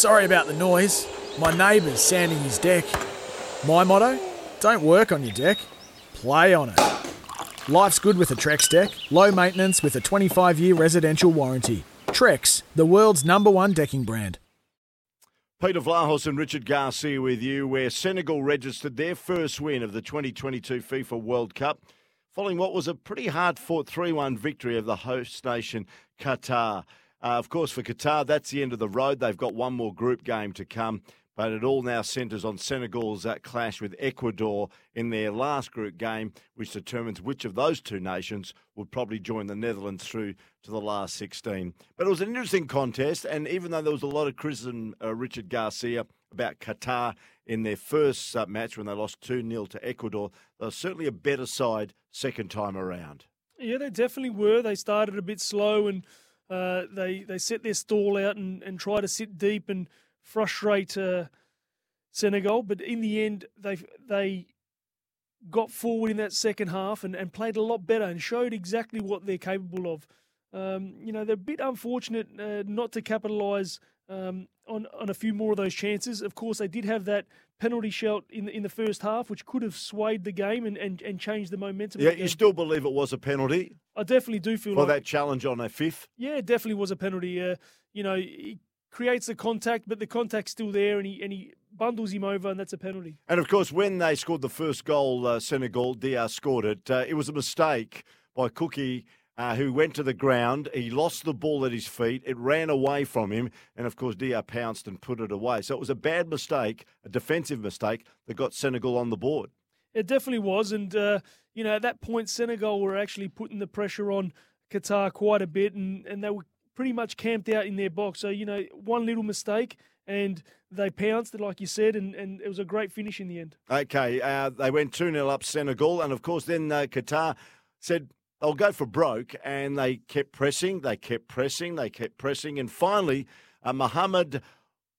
Sorry about the noise. My neighbour's sanding his deck. My motto? Don't work on your deck, play on it. Life's good with a Trex deck. Low maintenance with a 25 year residential warranty. Trex, the world's number one decking brand. Peter Vlahos and Richard Garcia with you, where Senegal registered their first win of the 2022 FIFA World Cup following what was a pretty hard fought 3 1 victory of the host nation, Qatar. Uh, of course, for Qatar, that's the end of the road. They've got one more group game to come, but it all now centres on Senegal's uh, clash with Ecuador in their last group game, which determines which of those two nations would probably join the Netherlands through to the last 16. But it was an interesting contest, and even though there was a lot of criticism, uh, Richard Garcia, about Qatar in their first uh, match when they lost 2 0 to Ecuador, they were certainly a better side second time around. Yeah, they definitely were. They started a bit slow and uh, they they set their stall out and, and try to sit deep and frustrate uh, Senegal. But in the end, they they got forward in that second half and, and played a lot better and showed exactly what they're capable of. Um, you know, they're a bit unfortunate uh, not to capitalise um, on on a few more of those chances. Of course, they did have that penalty shout in the, in the first half, which could have swayed the game and, and, and changed the momentum. Yeah, the you still believe it was a penalty I definitely do feel for like that challenge on a fifth? yeah, it definitely was a penalty. Uh, you know, he creates the contact, but the contact's still there, and he and he bundles him over, and that's a penalty. And of course, when they scored the first goal, uh, Senegal, Diaz scored it. Uh, it was a mistake by Khoukhi, uh, who went to the ground. He lost the ball at his feet. It ran away from him. And of course, Diaz pounced and put it away. So it was a bad mistake, a defensive mistake that got Senegal on the board. It definitely was, and uh, you know at that point Senegal were actually putting the pressure on Qatar quite a bit, and, and they were pretty much camped out in their box. So you know one little mistake, and they pounced, it, like you said, and, and it was a great finish in the end. Okay, uh, they went 2 0 up Senegal. And of course, then uh, Qatar said they'll go for broke. And they kept pressing, they kept pressing, they kept pressing. And finally, uh, Mohamed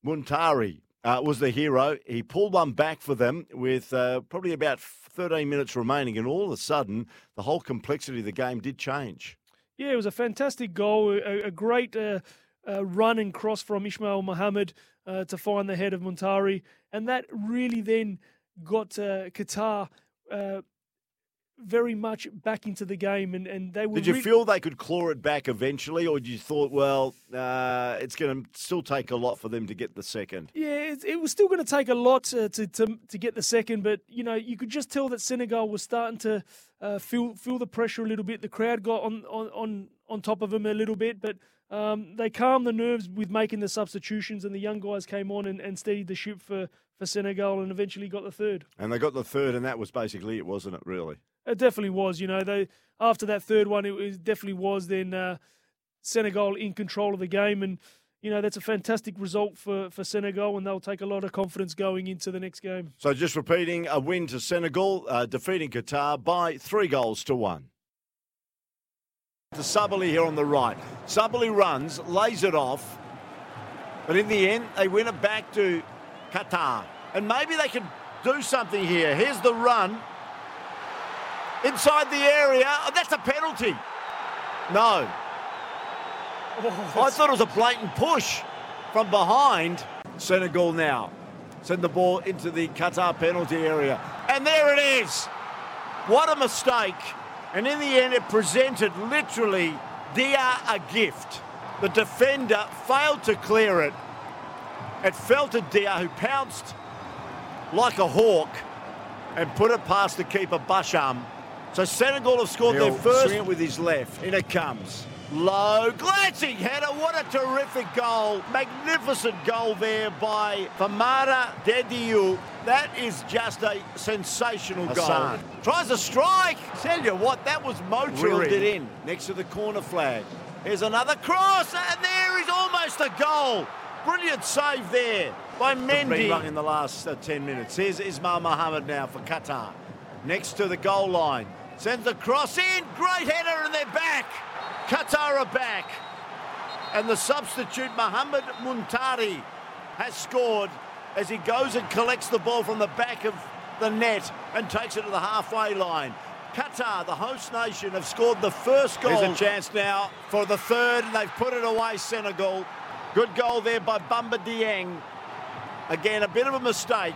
Muntari uh, was the hero. He pulled one back for them with uh, probably about 13 minutes remaining. And all of a sudden, the whole complexity of the game did change. Yeah, it was a fantastic goal, a, a great uh, uh, run and cross from Ismail Mohammed uh, to find the head of Muntari, and that really then got uh, Qatar uh, very much back into the game, and, and they were. Did you re- feel they could claw it back eventually, or did you thought, well, uh, it's going to still take a lot for them to get the second? Yeah, it, it was still going to take a lot uh, to, to to get the second, but you know you could just tell that Senegal was starting to uh, feel feel the pressure a little bit. The crowd got on on on, on top of them a little bit, but um, they calmed the nerves with making the substitutions, and the young guys came on and, and steadied the ship for for Senegal, and eventually got the third. And they got the third, and that was basically it, wasn't it? Really? It definitely was. You know, they after that third one, it was definitely was then uh, Senegal in control of the game, and you know that's a fantastic result for for Senegal, and they'll take a lot of confidence going into the next game. So just repeating, a win to Senegal, uh, defeating Qatar by three goals to one. To Sabaly here on the right. Sabaly runs, lays it off, but in the end, they win it back to Qatar. And maybe they can do something here. Here's the run. Inside the area. Oh, that's a penalty. No. Oh, I thought it was a blatant push from behind. Senegal now send the ball into the Qatar penalty area. And there it is. What a mistake. And in the end, it presented literally Dia a gift. The defender failed to clear it. It fell to Dia, who pounced like a hawk and put it past the keeper, Barsham. So Senegal have scored He'll their first with his left. In it comes. Low, glancing header. What a terrific goal. Magnificent goal there by Famara Diédhiou. That is just a sensational Hassan. goal. Tries a strike. Tell you what, that was motoring. Reeled it in next to the corner flag. Here's another cross, and there is almost a goal. Brilliant save there by Mendy. Run in the last uh, 10 minutes. Here's Ismail Mohammed now for Qatar. Next to the goal line. Sends the cross in. Great header, and they're back. Qatar are back. And the substitute, Mohamed Muntari, has scored as he goes and collects the ball from the back of the net and takes it to the halfway line. Qatar, the host nation, have scored the first goal. There's a chance now for the third, and they've put it away, Senegal. Good goal there by Bamba Dieng. Again, a bit of a mistake.